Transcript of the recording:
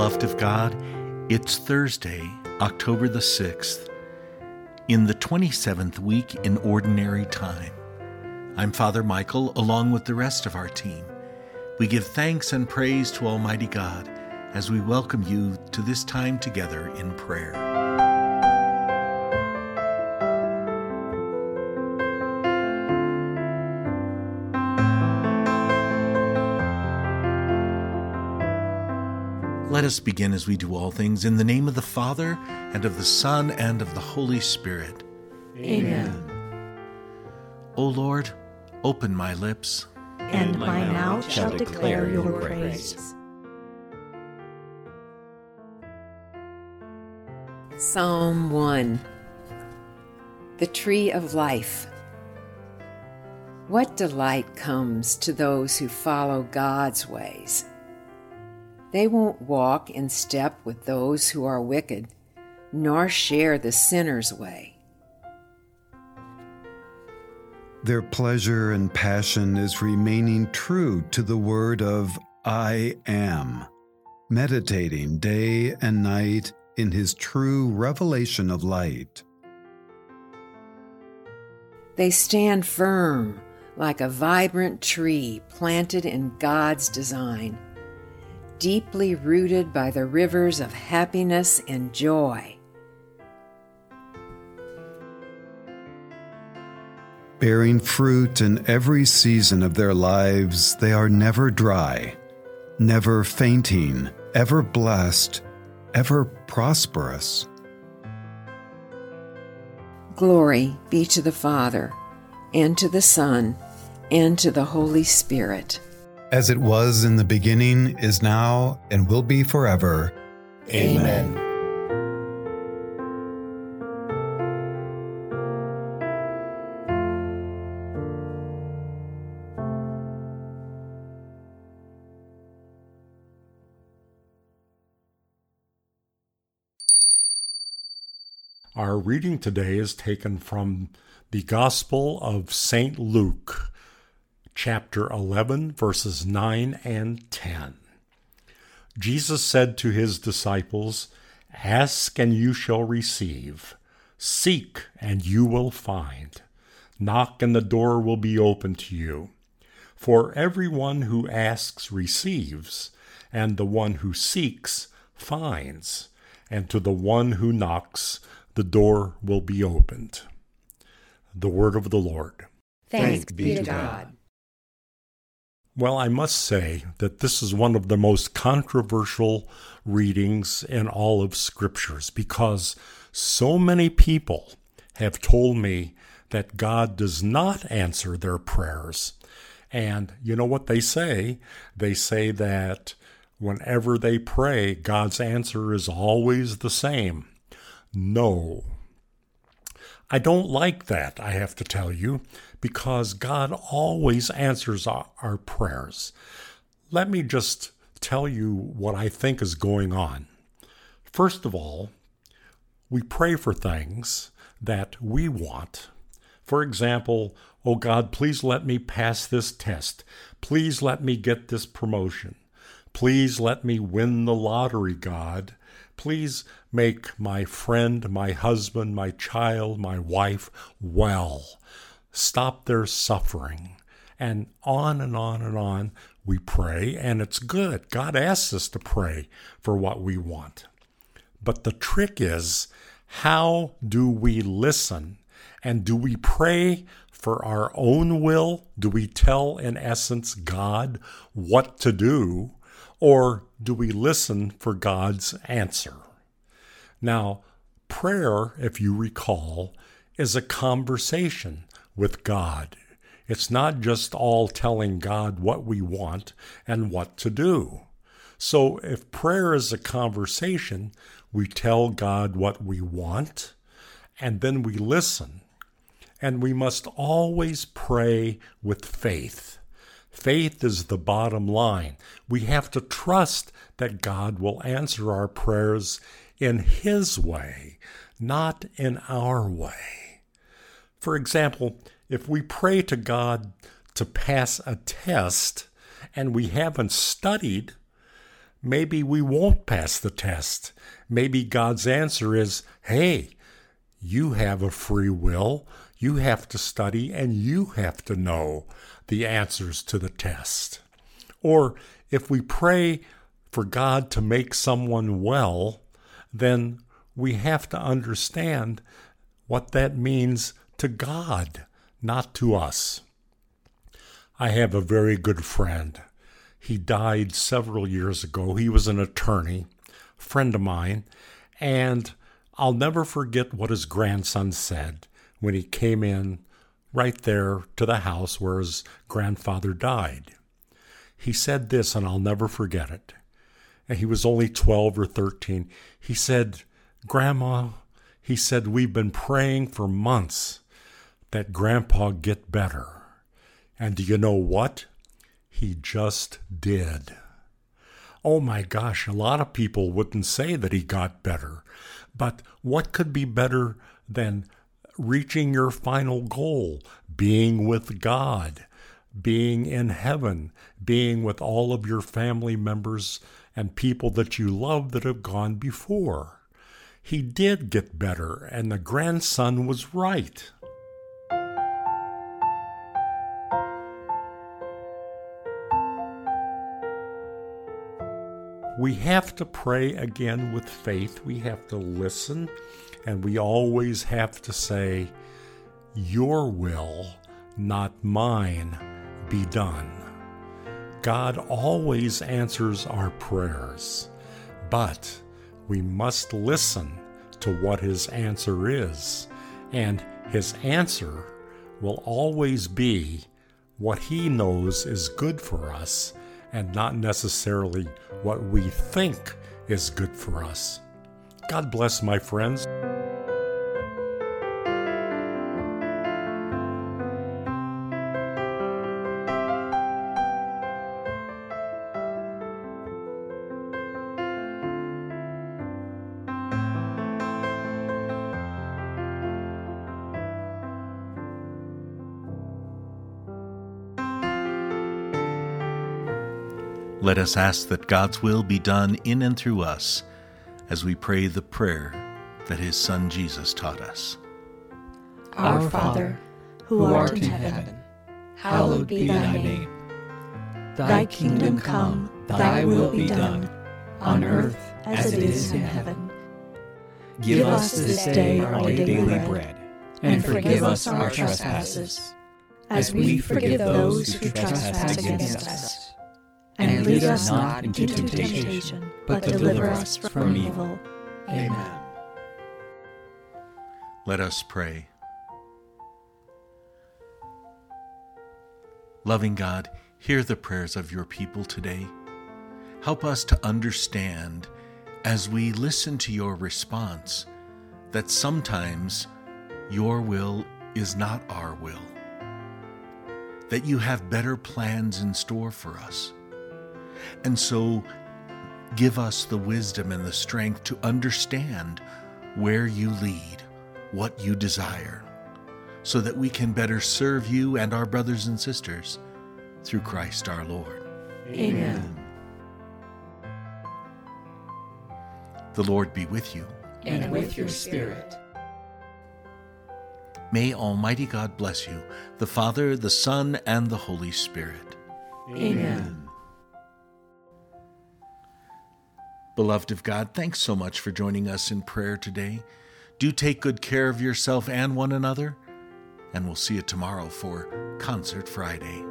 Beloved of God, it's Thursday, October the 6th, in the 27th week in Ordinary Time. I'm Father Michael, along with the rest of our team. We give thanks and praise to Almighty God as we welcome you to this time together in prayer. Let us begin as we do all things in the name of the Father, and of the Son, and of the Holy Spirit. Amen. O Lord, open my lips, And my mouth shall declare your praise. Psalm 1 The Tree of Life. What delight comes to those who follow God's ways? They won't walk in step with those who are wicked, nor share the sinner's way. Their pleasure and passion is remaining true to the word of I am, meditating day and night in his true revelation of light. They stand firm like a vibrant tree planted in God's design, deeply rooted by the rivers of happiness and joy. Bearing fruit in every season of their lives, they are never dry, never fainting, ever blessed, ever prosperous. Glory be to the Father, and to the Son, and to the Holy Spirit. As it was in the beginning, is now, and will be forever. Amen. Our reading today is taken from the Gospel of St. Luke, chapter 11, verses 9 and 10. Jesus said to his disciples, Ask and you shall receive, seek and you will find, knock and the door will be open to you. For everyone who asks receives, and the one who seeks finds, and to the one who knocks, the door will be opened. The word of the Lord. Thanks be to God. Well, I must say that this is one of the most controversial readings in all of scriptures because so many people have told me that God does not answer their prayers. And you know what they say? They say that whenever they pray, God's answer is always the same no. I don't like that, I have to tell you, because God always answers our, prayers. Let me just tell you what I think is going on. First of all, we pray for things that we want. For example, oh God, please let me pass this test. Please let me get this promotion. Please let me win the lottery, God. Please make my friend, my husband, my child, my wife well. Stop their suffering. And on and on and on we pray, and it's good. God asks us to pray for what we want. But the trick is how do we listen? And do we pray for our own will? Do we tell, in essence, God what to do? Or do we listen for God's answer? Now, prayer, if you recall, is a conversation with God. It's not just all telling God what we want and what to do. So, if prayer is a conversation, we tell God what we want and then we listen. And we must always pray with faith. Faith is the bottom line. We have to trust that God will answer our prayers in His way, not in our way. For example, if we pray to God to pass a test and we haven't studied, maybe we won't pass the test. Maybe God's answer is, hey, you have a free will. You have to study and you have to know the answers to the test. Or if we pray for God to make someone well, then we have to understand what that means to God, not to us. I have a very good friend. He died several years ago. He was an attorney, friend of mine, and I'll never forget what his grandson said when he came in right there to the house where his grandfather died. He said this, and I'll never forget it. And he was only 12 or 13. He said, Grandma, he said, we've been praying for months that Grandpa get better. And do you know what? He just did. Oh my gosh, a lot of people wouldn't say that he got better. But what could be better than reaching your final goal, being with God, being in heaven, being with all of your family members and people that you love that have gone before. He did get better, and the grandson was right. We have to pray again with faith. We have to listen and we always have to say, Your will, not mine, be done. God always answers our prayers, but we must listen to what His answer is, and His answer will always be what He knows is good for us and not necessarily what we think is good for us. God bless my friends. Let us ask that God's will be done in and through us as we pray the prayer that his Son Jesus taught us. Our Father, who art in heaven, hallowed be thy name. Thy kingdom come, thy will be done, on earth as it is in heaven. Give us this day our daily bread, and forgive us our trespasses, as we forgive those who trespass against us and lead us not into temptation, but deliver us from evil. Amen. Let us pray. Loving God, hear the prayers of your people today. Help us to understand as we listen to your response that sometimes your will is not our will, that you have better plans in store for us and so give us the wisdom and the strength to understand where you lead, what you desire, so that we can better serve you and our brothers and sisters through Christ our Lord. Amen. The Lord be with you. And with your spirit. May Almighty God bless you, the Father, the Son, and the Holy Spirit. Amen. Beloved of God, thanks so much for joining us in prayer today. Do take good care of yourself and one another, and we'll see you tomorrow for Concert Friday.